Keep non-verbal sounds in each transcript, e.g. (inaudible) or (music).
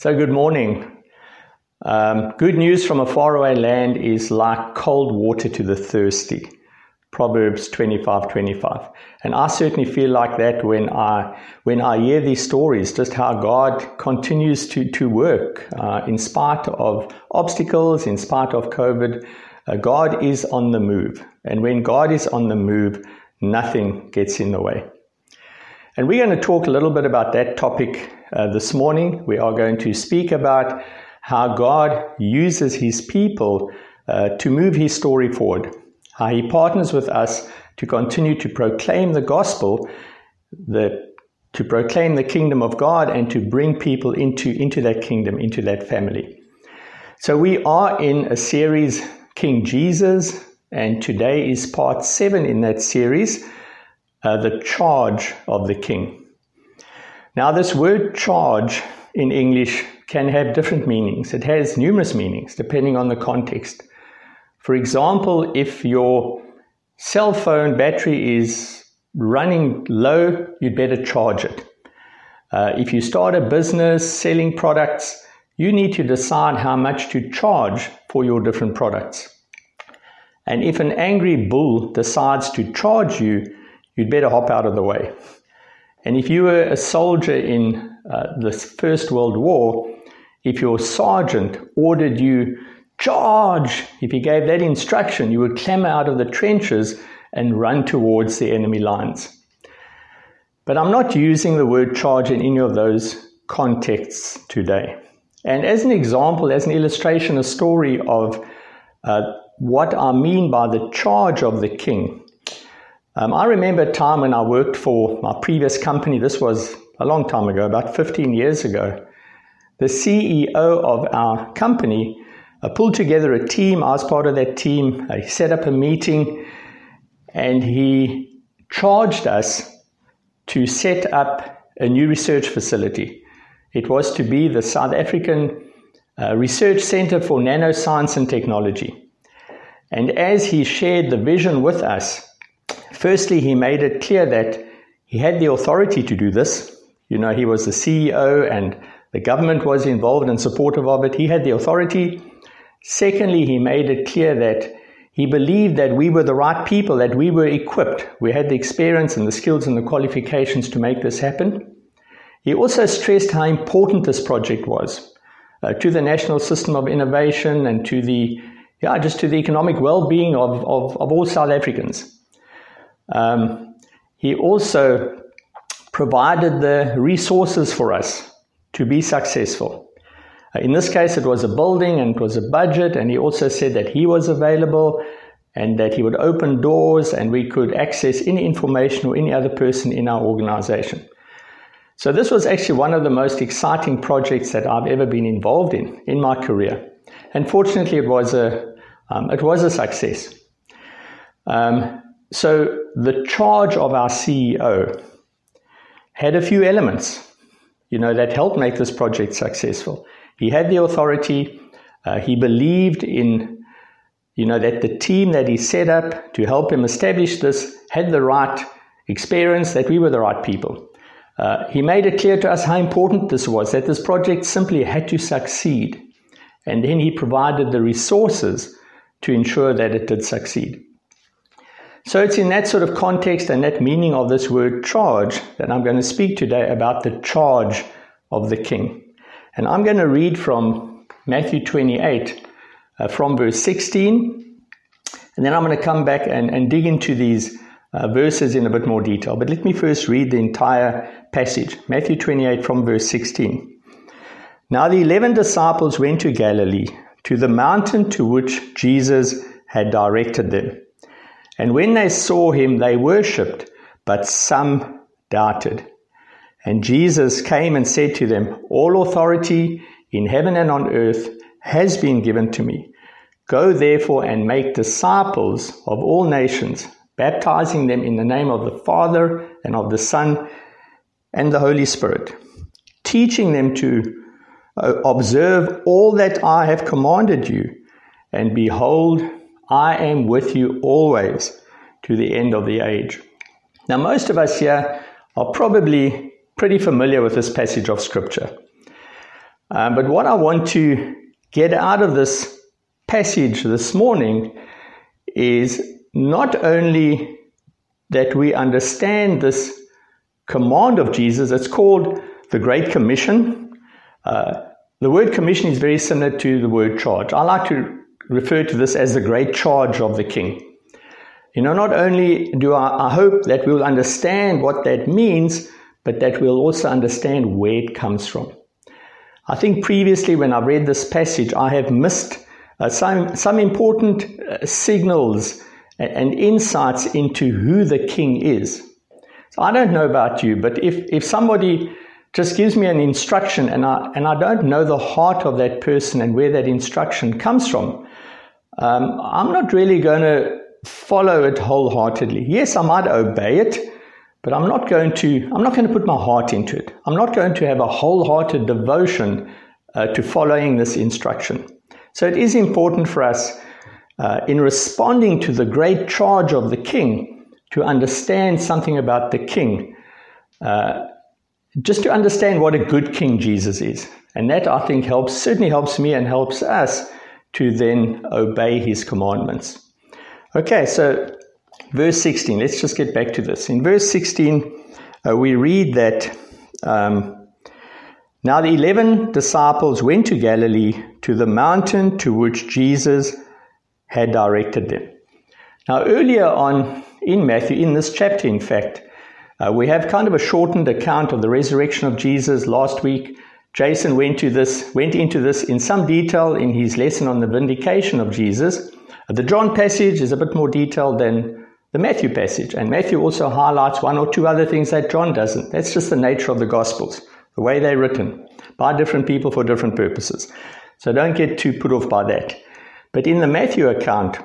So, good morning. Um, good news from a faraway land is like cold water to the thirsty. Proverbs 25 25. And I certainly feel like that when I, when I hear these stories, just how God continues to, to work uh, in spite of obstacles, in spite of COVID. Uh, God is on the move. And when God is on the move, nothing gets in the way. And we're going to talk a little bit about that topic uh, this morning. We are going to speak about how God uses his people uh, to move his story forward, how he partners with us to continue to proclaim the gospel, the, to proclaim the kingdom of God, and to bring people into, into that kingdom, into that family. So we are in a series, King Jesus, and today is part seven in that series, uh, The Charge of the King. Now, this word charge in English can have different meanings. It has numerous meanings depending on the context. For example, if your cell phone battery is running low, you'd better charge it. Uh, if you start a business selling products, you need to decide how much to charge for your different products. And if an angry bull decides to charge you, you'd better hop out of the way. And if you were a soldier in uh, the First World War, if your sergeant ordered you, charge, if he gave that instruction, you would clamber out of the trenches and run towards the enemy lines. But I'm not using the word charge in any of those contexts today. And as an example, as an illustration, a story of uh, what I mean by the charge of the king, um, I remember a time when I worked for my previous company. This was a long time ago, about 15 years ago. The CEO of our company uh, pulled together a team. I was part of that team. He set up a meeting and he charged us to set up a new research facility. It was to be the South African uh, Research Center for Nanoscience and Technology. And as he shared the vision with us, Firstly, he made it clear that he had the authority to do this. You know, he was the CEO and the government was involved and supportive of it. He had the authority. Secondly, he made it clear that he believed that we were the right people, that we were equipped. We had the experience and the skills and the qualifications to make this happen. He also stressed how important this project was uh, to the national system of innovation and to the, yeah, just to the economic well-being of, of, of all South Africans. Um, he also provided the resources for us to be successful. Uh, in this case, it was a building and it was a budget, and he also said that he was available and that he would open doors and we could access any information or any other person in our organization. So, this was actually one of the most exciting projects that I've ever been involved in in my career. And fortunately, it was a, um, it was a success. Um, so the charge of our CEO had a few elements, you know, that helped make this project successful. He had the authority. Uh, he believed in, you know, that the team that he set up to help him establish this had the right experience, that we were the right people. Uh, he made it clear to us how important this was, that this project simply had to succeed. And then he provided the resources to ensure that it did succeed. So it's in that sort of context and that meaning of this word charge that I'm going to speak today about the charge of the king. And I'm going to read from Matthew 28 uh, from verse 16. And then I'm going to come back and, and dig into these uh, verses in a bit more detail. But let me first read the entire passage Matthew 28 from verse 16. Now the eleven disciples went to Galilee, to the mountain to which Jesus had directed them. And when they saw him, they worshipped, but some doubted. And Jesus came and said to them, All authority in heaven and on earth has been given to me. Go therefore and make disciples of all nations, baptizing them in the name of the Father and of the Son and the Holy Spirit, teaching them to uh, observe all that I have commanded you. And behold, I am with you always to the end of the age. Now, most of us here are probably pretty familiar with this passage of Scripture. Um, but what I want to get out of this passage this morning is not only that we understand this command of Jesus, it's called the Great Commission. Uh, the word commission is very similar to the word charge. I like to refer to this as the great charge of the king. You know, not only do I, I hope that we'll understand what that means, but that we'll also understand where it comes from. I think previously when I read this passage, I have missed uh, some, some important uh, signals and, and insights into who the king is. So I don't know about you, but if, if somebody just gives me an instruction and I, and I don't know the heart of that person and where that instruction comes from, um, I'm not really going to follow it wholeheartedly. Yes, I might obey it, but I'm not going to. I'm not going to put my heart into it. I'm not going to have a wholehearted devotion uh, to following this instruction. So it is important for us uh, in responding to the great charge of the king to understand something about the king. Uh, just to understand what a good king Jesus is. And that I think helps, certainly helps me and helps us to then obey his commandments. Okay, so verse 16, let's just get back to this. In verse 16, uh, we read that um, now the 11 disciples went to Galilee to the mountain to which Jesus had directed them. Now, earlier on in Matthew, in this chapter, in fact, uh, we have kind of a shortened account of the resurrection of Jesus last week. Jason went to this, went into this in some detail in his lesson on the vindication of Jesus. The John passage is a bit more detailed than the Matthew passage, and Matthew also highlights one or two other things that John doesn't. That's just the nature of the Gospels, the way they're written by different people for different purposes. So don't get too put off by that. But in the Matthew account,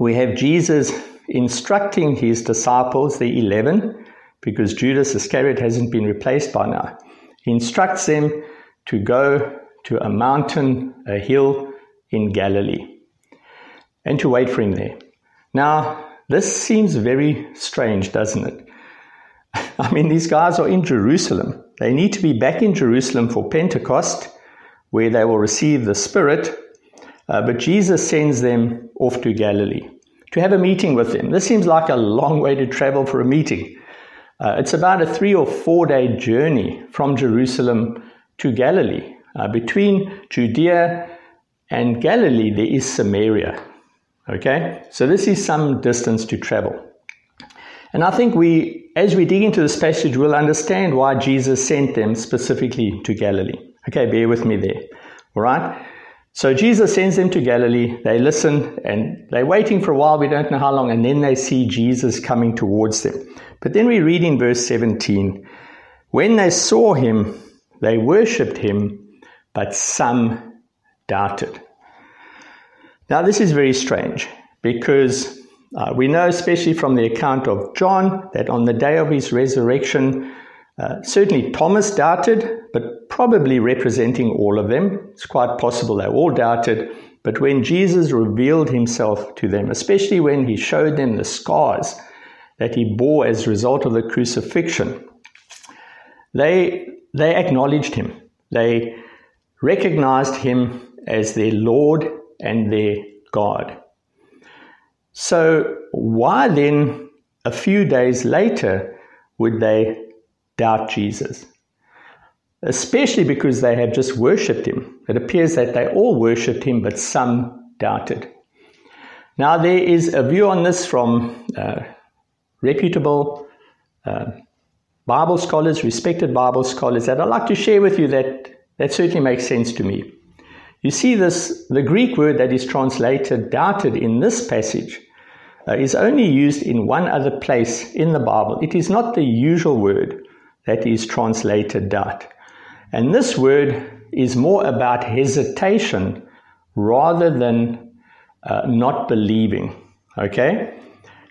we have Jesus instructing his disciples, the 11, because Judas Iscariot hasn't been replaced by now. He instructs them to go to a mountain, a hill in Galilee and to wait for him there. Now, this seems very strange, doesn't it? (laughs) I mean, these guys are in Jerusalem. They need to be back in Jerusalem for Pentecost, where they will receive the Spirit. Uh, but Jesus sends them off to Galilee to have a meeting with them. This seems like a long way to travel for a meeting. Uh, it's about a three or four day journey from Jerusalem to Galilee. Uh, between Judea and Galilee, there is Samaria. Okay, so this is some distance to travel. And I think we, as we dig into this passage, we'll understand why Jesus sent them specifically to Galilee. Okay, bear with me there. All right. So Jesus sends them to Galilee. They listen and they're waiting for a while. We don't know how long. And then they see Jesus coming towards them. But then we read in verse 17 when they saw him, they worshipped him, but some doubted. Now, this is very strange because uh, we know, especially from the account of John, that on the day of his resurrection, uh, certainly Thomas doubted, but probably representing all of them. It's quite possible they all doubted. But when Jesus revealed himself to them, especially when he showed them the scars that he bore as a result of the crucifixion, they, they acknowledged him. They recognized him as their Lord and their God. So, why then, a few days later, would they doubt Jesus? Especially because they had just worshipped him. It appears that they all worshipped him, but some doubted. Now, there is a view on this from uh, reputable uh, Bible scholars, respected Bible scholars, that I'd like to share with you that that certainly makes sense to me. You see this, the Greek word that is translated doubted in this passage uh, is only used in one other place in the Bible. It is not the usual word that is translated doubt. And this word is more about hesitation rather than uh, not believing. Okay?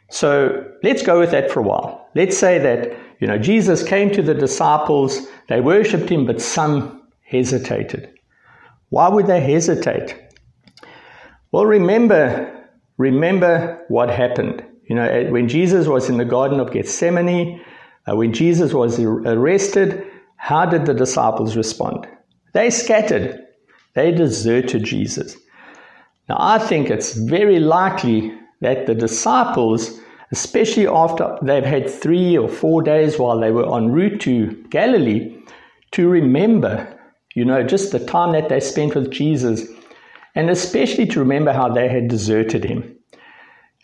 So let's go with that for a while. Let's say that, you know, Jesus came to the disciples, they worshipped him, but some hesitated. Why would they hesitate? Well, remember, remember what happened. You know, when Jesus was in the Garden of Gethsemane, uh, when Jesus was arrested, how did the disciples respond? They scattered. They deserted Jesus. Now, I think it's very likely that the disciples, especially after they've had three or four days while they were en route to Galilee, to remember, you know, just the time that they spent with Jesus, and especially to remember how they had deserted him.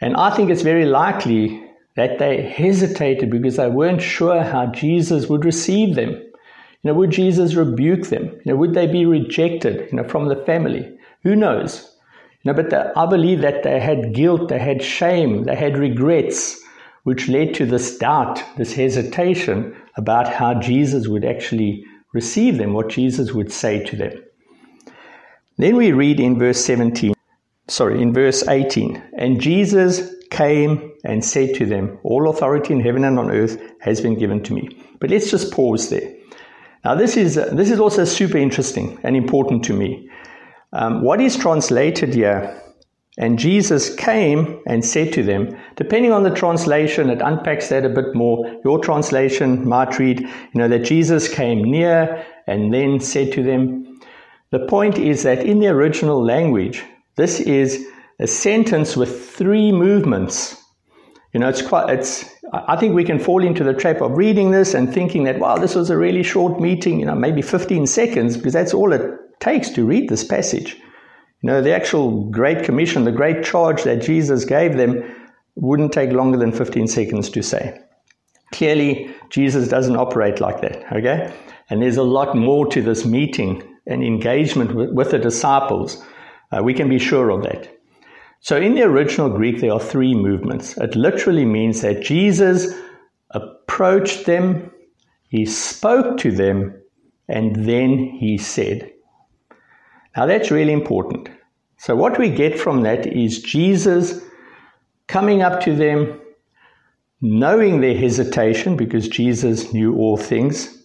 And I think it's very likely that they hesitated because they weren't sure how Jesus would receive them. You know, would Jesus rebuke them? You know, would they be rejected, you know, from the family? Who knows? Know, but the, I believe that they had guilt, they had shame, they had regrets, which led to this doubt, this hesitation about how Jesus would actually receive them, what Jesus would say to them. Then we read in verse 17, sorry, in verse 18, and Jesus came and said to them, All authority in heaven and on earth has been given to me. But let's just pause there. Now, this is, this is also super interesting and important to me. Um, what is translated here, and Jesus came and said to them, depending on the translation, it unpacks that a bit more. Your translation might read, you know, that Jesus came near and then said to them. The point is that in the original language, this is a sentence with three movements. You know, it's quite, it's, I think we can fall into the trap of reading this and thinking that, wow, this was a really short meeting, you know, maybe 15 seconds, because that's all it takes to read this passage. You know, the actual Great Commission, the great charge that Jesus gave them, wouldn't take longer than 15 seconds to say. Clearly, Jesus doesn't operate like that, okay? And there's a lot more to this meeting and engagement with, with the disciples. Uh, we can be sure of that. So in the original Greek, there are three movements. It literally means that Jesus approached them, he spoke to them, and then he said. Now that's really important. So what we get from that is Jesus coming up to them, knowing their hesitation because Jesus knew all things,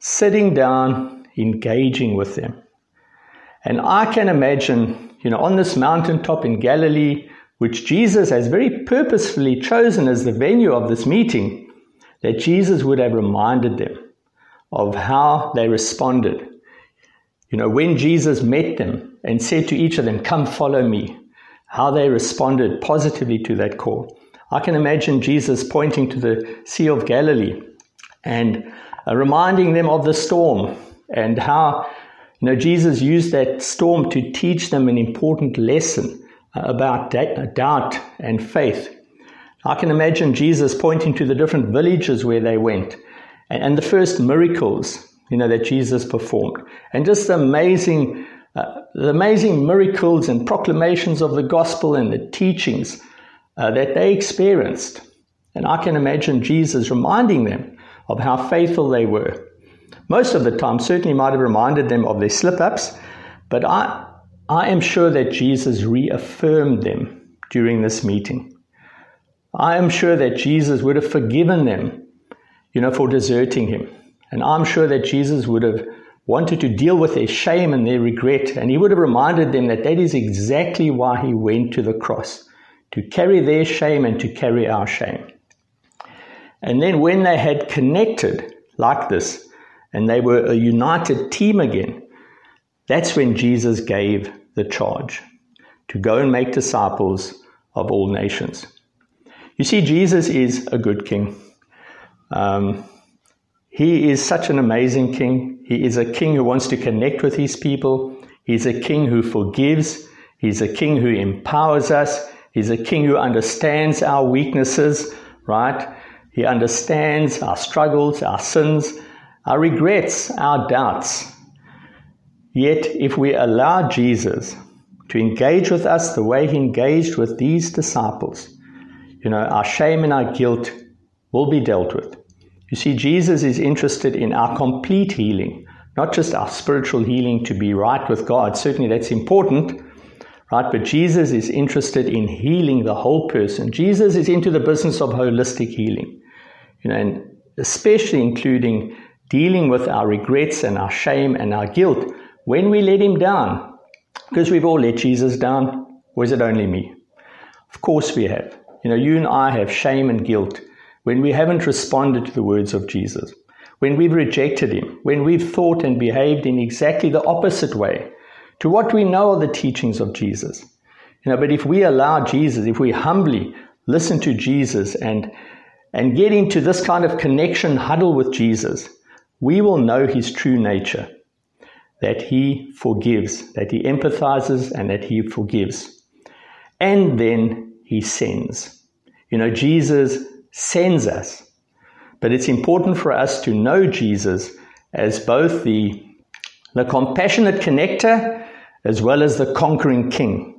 sitting down, engaging with them. And I can imagine you know, on this mountaintop in Galilee, which Jesus has very purposefully chosen as the venue of this meeting, that Jesus would have reminded them of how they responded. You know, when Jesus met them and said to each of them, Come follow me, how they responded positively to that call. I can imagine Jesus pointing to the Sea of Galilee and uh, reminding them of the storm and how you know, Jesus used that storm to teach them an important lesson uh, about uh, doubt and faith. I can imagine Jesus pointing to the different villages where they went and, the first miracles, you know, that Jesus performed, and just the amazing, uh, the amazing miracles and proclamations of the gospel and the teachings uh, that they experienced. And I can imagine Jesus reminding them of how faithful they were most of the time certainly might have reminded them of their slip ups, but I, I am sure that Jesus reaffirmed them during this meeting. I am sure that Jesus would have forgiven them, you know, for deserting him. And I'm sure that Jesus would have wanted to deal with their shame and their regret. And he would have reminded them that that is exactly why he went to the cross to carry their shame and to carry our shame. And then when they had connected like this, and they were a united team again, that's when Jesus gave the charge to go and make disciples of all nations. You see, Jesus is a good king. Um, he is such an amazing king. He is a king who wants to connect with his people. He's a king who forgives. He's a king who empowers us. He's a king who understands our weaknesses, right? He understands our struggles, our sins, our regrets, our doubts. Yet, if we allow Jesus to engage with us the way he engaged with these disciples, you know, our shame and our guilt will be dealt with. You see, Jesus is interested in our complete healing, not just our spiritual healing to be right with God. Certainly that's important, right? But Jesus is interested in healing the whole person. Jesus is into the business of holistic healing, you know, and especially including dealing with our regrets and our shame and our guilt when we let Him down. Because we've all let Jesus down. Or is it only me? Of course we have. You know, you and I have shame and guilt when we haven't responded to the words of Jesus, when we've rejected Him, when we've thought and behaved in exactly the opposite way to what we know are the teachings of Jesus. You know, but if we allow Jesus, if we humbly listen to Jesus and and get into this kind of connection huddle with Jesus, we will know his true nature. That he forgives, that he empathizes, and that he forgives. And then he sends. You know, Jesus sends us. But it's important for us to know Jesus as both the, the compassionate connector as well as the conquering king.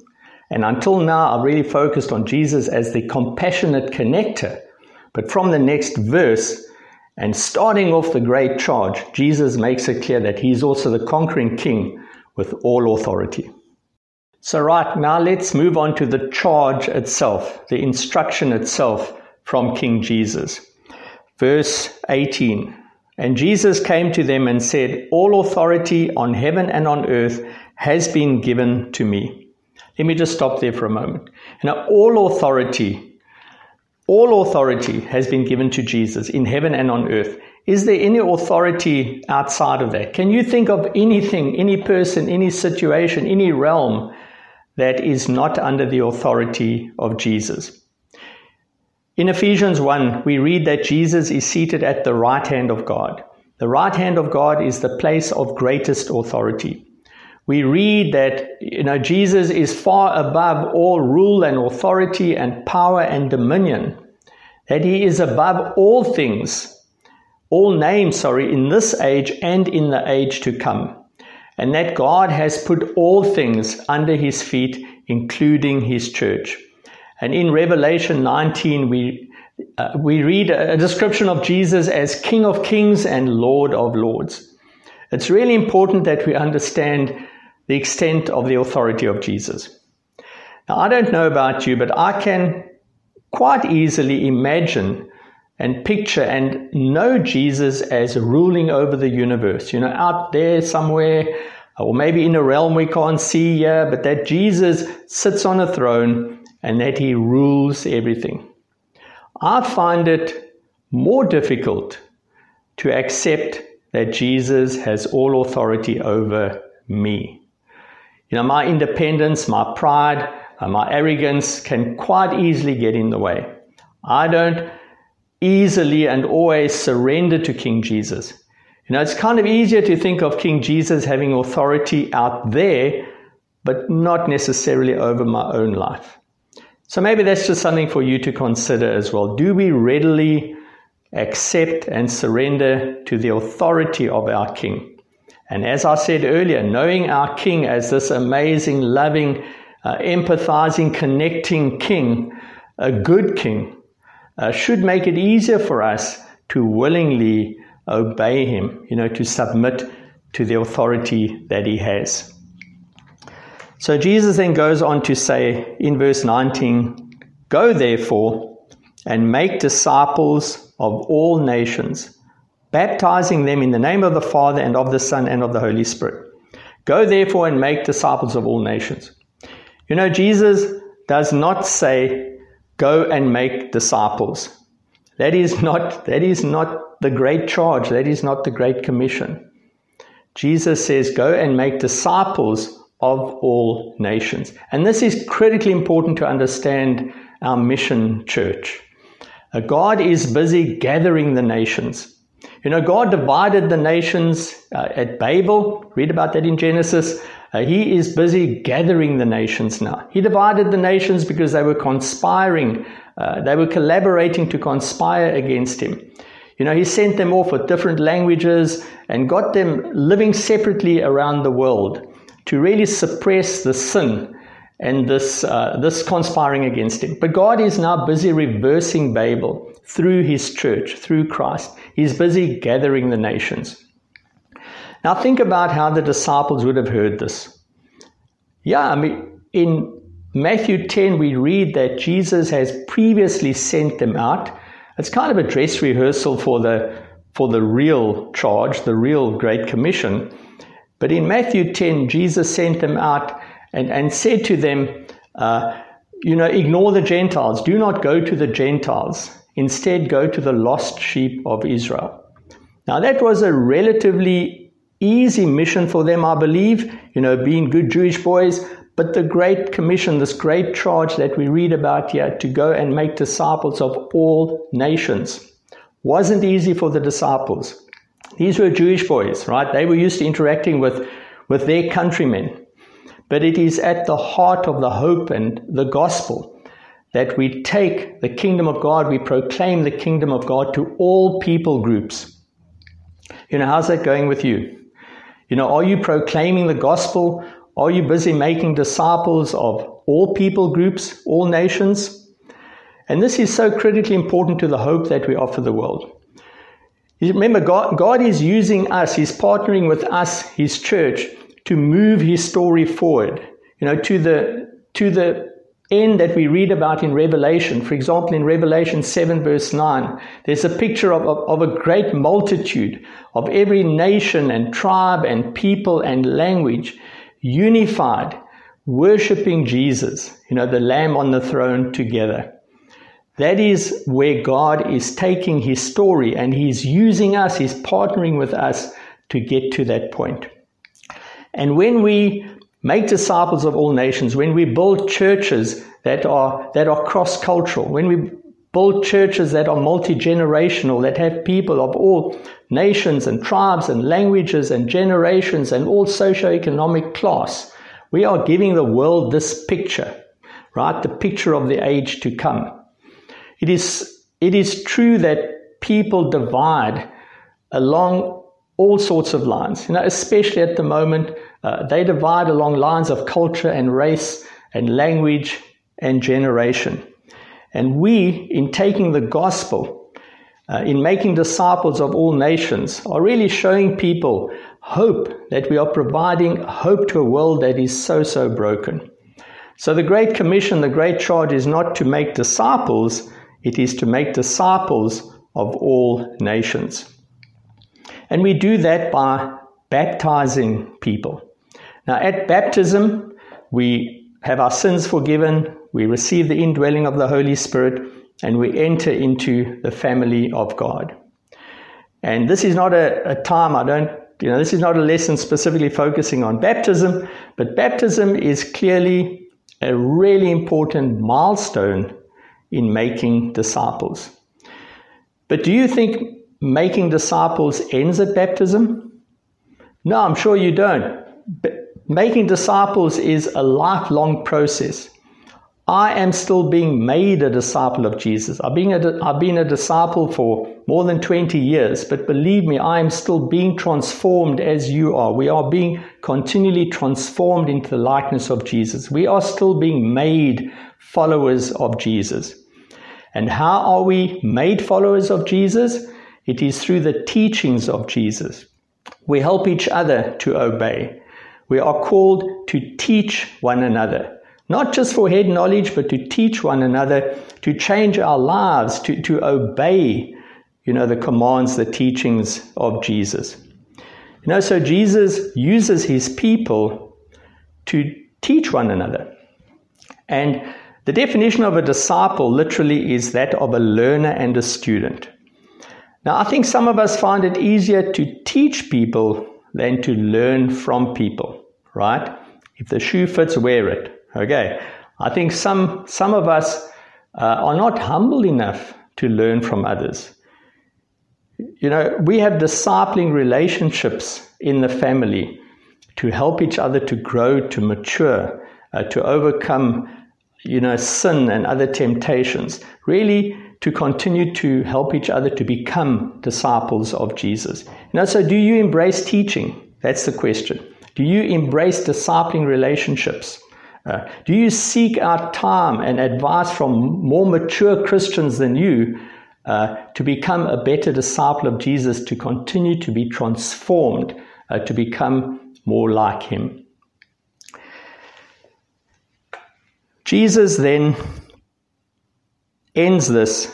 And until now, I've really focused on Jesus as the compassionate connector. But from the next verse, and starting off the great charge, Jesus makes it clear that he's also the conquering king with all authority. So, right now, let's move on to the charge itself, the instruction itself from King Jesus. Verse 18 And Jesus came to them and said, All authority on heaven and on earth has been given to me. Let me just stop there for a moment. Now, all authority all authority has been given to Jesus in heaven and on earth. Is there any authority outside of that? Can you think of anything, any person, any situation, any realm that is not under the authority of Jesus? In Ephesians 1, we read that Jesus is seated at the right hand of God. The right hand of God is the place of greatest authority. We read that you know Jesus is far above all rule and authority and power and dominion. That he is above all things, all names, sorry, in this age and in the age to come. And that God has put all things under his feet, including his church. And in Revelation 19, we, uh, we read a description of Jesus as King of Kings and Lord of Lords. It's really important that we understand the extent of the authority of Jesus. Now, I don't know about you, but I can quite easily imagine and picture and know Jesus as ruling over the universe, you know, out there somewhere, or maybe in a realm we can't see here, but that Jesus sits on a throne and that he rules everything. I find it more difficult to accept that Jesus has all authority over me. You know, my independence, my pride, uh, my arrogance can quite easily get in the way. I don't easily and always surrender to King Jesus. You know, it's kind of easier to think of King Jesus having authority out there, but not necessarily over my own life. So maybe that's just something for you to consider as well. Do we readily accept and surrender to the authority of our King? And as I said earlier, knowing our King as this amazing, loving, uh, empathizing, connecting King, a good King, uh, should make it easier for us to willingly obey Him, you know, to submit to the authority that He has. So Jesus then goes on to say in verse 19, Go therefore and make disciples of all nations baptizing them in the name of the Father and of the Son and of the Holy Spirit. Go therefore and make disciples of all nations. You know, Jesus does not say, go and make disciples. That is not, that is not the great charge. That is not the great commission. Jesus says, go and make disciples of all nations. And this is critically important to understand our mission church. Uh, God is busy gathering the nations. You know, God divided the nations uh, at Babel. Read about that in Genesis. Uh, he is busy gathering the nations now. He divided the nations because they were conspiring, uh, they were collaborating to conspire against him. You know, he sent them off with different languages and got them living separately around the world to really suppress the sin and this, uh, this conspiring against him. But God is now busy reversing Babel through his church, through Christ. He's busy gathering the nations. Now, think about how the disciples would have heard this. Yeah, I mean, in Matthew 10, we read that Jesus has previously sent them out. It's kind of a dress rehearsal for the, for the real charge, the real Great Commission. But in Matthew 10, Jesus sent them out and, and said to them, uh, You know, ignore the Gentiles. Do not go to the Gentiles. Instead, go to the lost sheep of Israel. Now, that was a relatively easy mission for them, I believe, you know, being good Jewish boys. But the Great Commission, this great charge that we read about here to go and make disciples of all nations, wasn't easy for the disciples. These were Jewish boys, right? They were used to interacting with, with their countrymen. But it is at the heart of the hope and the gospel that we take the kingdom of God, we proclaim the kingdom of God to all people groups. You know, how's that going with you? You know, are you proclaiming the gospel are you busy making disciples of all people groups, all nations? And this is so critically important to the hope that we offer the world. Remember, God, God is using us, He's partnering with us, His church, to move His story forward. You know, to the to the end that we read about in Revelation. For example, in Revelation 7, verse 9, there's a picture of, of, of, a great multitude of every nation and tribe and people and language unified, worshiping Jesus, you know, the Lamb on the throne together. That is where God is taking his story and he's using us, he's partnering with us to get to that point. And when we make disciples of all nations, when we build churches that are, that are cross cultural, when we build churches that are multi generational, that have people of all nations and tribes and languages and generations and all socio-economic class. We are giving the world this picture, right? The picture of the age to come. It is, it is true that people divide along all sorts of lines, you know, especially at the moment, uh, they divide along lines of culture and race and language and generation. And we, in taking the gospel uh, in making disciples of all nations are really showing people hope that we are providing hope to a world that is so, so broken. So, the Great Commission, the Great Charge is not to make disciples, it is to make disciples of all nations. And we do that by baptizing people. Now, at baptism, we have our sins forgiven, we receive the indwelling of the Holy Spirit, and we enter into the family of God. And this is not a, a time, I don't, you know, this is not a lesson specifically focusing on baptism, but baptism is clearly a really important milestone in making disciples. But do you think making disciples ends at baptism? No, I'm sure you don't. But making disciples is a lifelong process. I am still being made a disciple of Jesus. I've been, a, I've been a disciple for more than 20 years, but believe me, I am still being transformed as you are. We are being continually transformed into the likeness of Jesus. We are still being made followers of Jesus. And how are we made followers of Jesus? It is through the teachings of Jesus. We help each other to obey. We are called to teach one another not just for head knowledge, but to teach one another, to change our lives, to, to obey, you know, the commands, the teachings of Jesus. You know, so Jesus uses his people to teach one another. And the definition of a disciple literally is that of a learner and a student. Now, I think some of us find it easier to teach people than to learn from people, right? If the shoe fits, wear it. Okay, I think some some of us uh, are not humble enough to learn from others. You know, we have discipling relationships in the family to help each other to grow, to mature, uh, to overcome, you know, sin and other temptations. Really, to continue to help each other to become disciples of Jesus. You know, so do you embrace teaching? That's the question. Do you embrace discipling relationships? Uh, do you seek out time and advice from more mature Christians than you uh, to become a better disciple of Jesus, to continue to be transformed, uh, to become more like Him? Jesus then ends this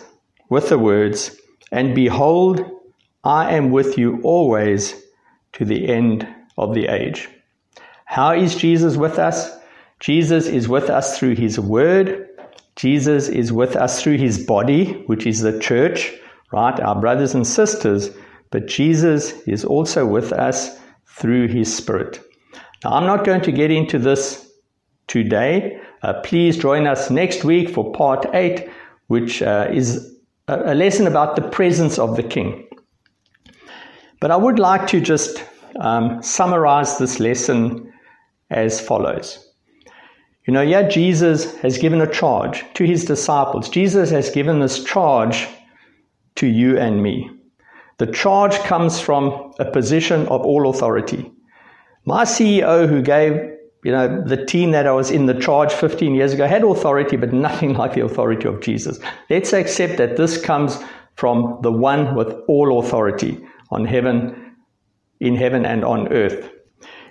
with the words, And behold, I am with you always to the end of the age. How is Jesus with us? Jesus is with us through his word. Jesus is with us through his body, which is the church, right? Our brothers and sisters. but Jesus is also with us through his Spirit. Now, I'm not going to get into this today. Uh, please join us next week for part eight, which uh, is a, a lesson about the presence of the King. But I would like to just um, summarize this lesson as follows. You know, yeah, Jesus has given a charge to his disciples. Jesus has given this charge to you and me. The charge comes from a position of all authority. My CEO, who gave you know the team that I was in the charge 15 years ago, had authority, but nothing (laughs) like the authority of Jesus. Let's accept that this comes from the one with all authority on heaven, in heaven and on earth.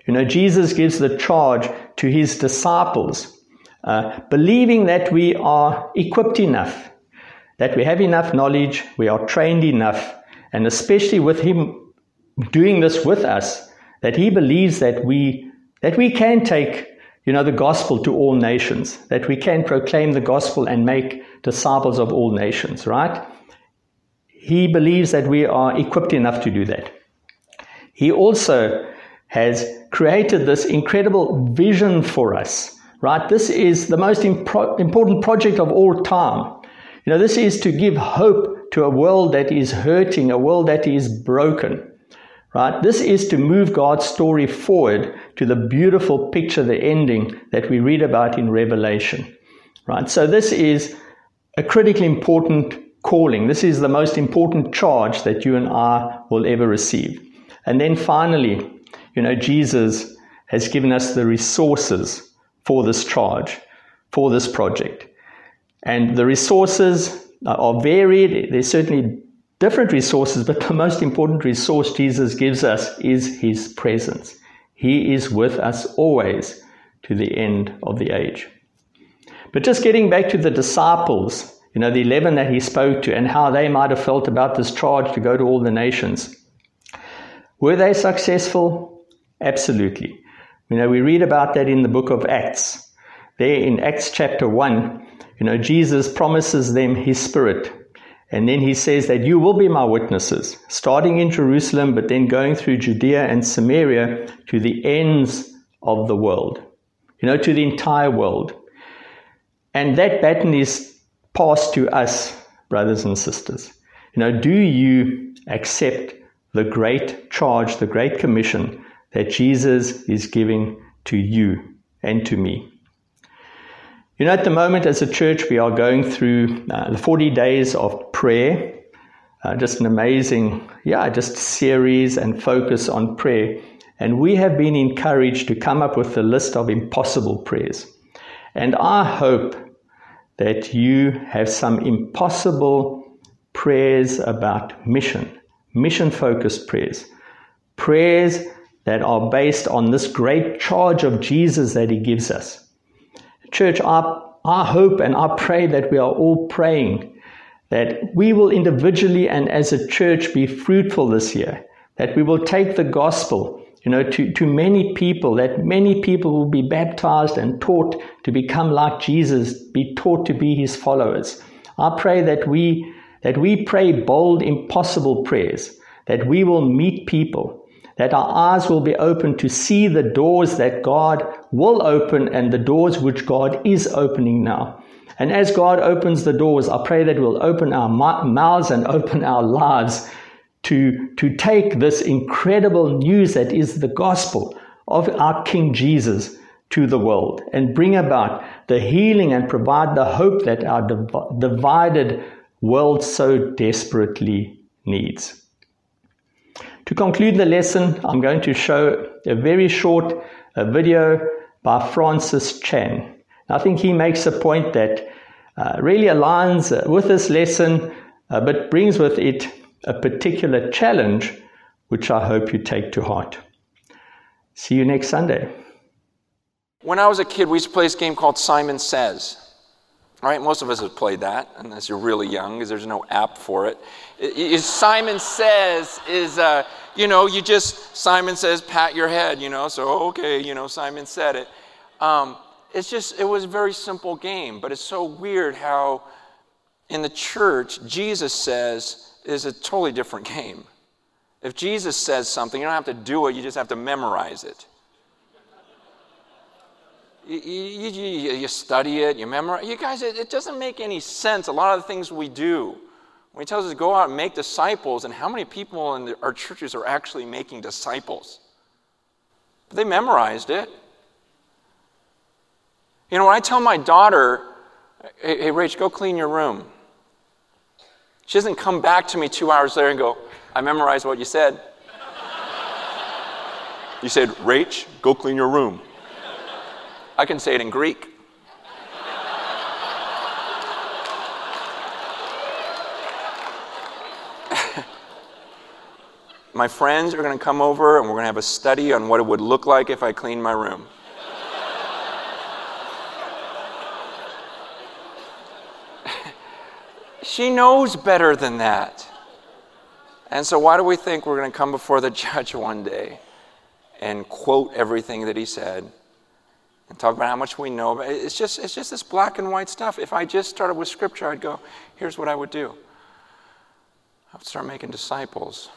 You know, Jesus gives the charge to his disciples, uh, believing that we are equipped enough, that we have enough knowledge, we are trained enough, and especially with him doing this with us, that he believes that we that we can take you know the gospel to all nations, that we can proclaim the gospel and make disciples of all nations, right? He believes that we are equipped enough to do that. He also has created this incredible vision for us, right? This is the most impro- important project of all time. You know, this is to give hope to a world that is hurting, a world that is broken, right? This is to move God's story forward to the beautiful picture, the ending that we read about in Revelation, right? So this is a critically important calling. This is the most important charge that you and I will ever receive. And then finally, you know, Jesus has given us the resources for this charge, for this project. And the resources are varied. There's certainly different resources, but the most important resource Jesus gives us is his presence. He is with us always to the end of the age. But just getting back to the disciples, you know, the 11 that he spoke to and how they might have felt about this charge to go to all the nations. Were they successful? Absolutely. You know, we read about that in the book of Acts. There in Acts chapter 1, you know, Jesus promises them his spirit. And then he says that you will be my witnesses, starting in Jerusalem, but then going through Judea and Samaria to the ends of the world, you know, to the entire world. And that baton is passed to us, brothers and sisters. You know, do you accept the great charge, the great commission that Jesus is giving to you and to me? You know, at the moment as a church, we are going through uh, the 40 days of prayer. Uh, just an amazing, yeah, just series and focus on prayer. And we have been encouraged to come up with a list of impossible prayers. And I hope that you have some impossible prayers about mission, mission focused prayers, prayers that are based on this great charge of Jesus that he gives us. Church, I, I hope and I pray that we are all praying that we will individually and as a church be fruitful this year, that we will take the gospel you know, to, to many people, that many people will be baptized and taught to become like Jesus, be taught to be his followers. I pray that we that we pray bold, impossible prayers, that we will meet people, that our eyes will be open to see the doors that God will open and the doors which God is opening now. And as God opens the doors, I pray that we'll open our mouths and (laughs) open our lives to, to take this incredible news that is the gospel of our King Jesus to the world and bring about the healing and provide the hope that our div- divided world so desperately needs. To conclude the lesson, I'm going to show a very short uh, video by Francis Chan. I think he makes a point that uh, really aligns uh, with this lesson, uh, but brings with it a particular challenge, which I hope you take to heart. See you next Sunday. When I was a kid, we used to play this game called Simon Says. Right, most of us have played that, unless you're really young, because there's no app for it. it, Simon Says is, uh, you know, you just, Simon says, pat your head, you know, so okay, you know, Simon said it. Um, it's just, it was a very simple game, but it's so weird how in the church, Jesus says is a totally different (laughs) game. If Jesus says something, you don't have to do it, you just have to memorize it. You, you, you, study it, you memorize. You guys, it, it doesn't make any sense. A lot of the things we do. When he tells us to go out and make disciples, and how many people in the, our churches are actually making disciples? But they memorized it. You know, when I tell my daughter, hey, hey Rach, go clean your room, she doesn't come back to me two hours later and go, I memorized what you said. you said, Rach, go clean your room. I can say it in Greek. (laughs) my friends are going to come over and we're going to have a study on what it would look like if I cleaned my room. (laughs) she knows better than that. And so, why do we think we're going to come before the (laughs) judge one day and quote everything that he said and talk about how much we know? It's just, it's just this black and white stuff. If I just started with scripture, I'd go, here's what I would do I would start making disciples.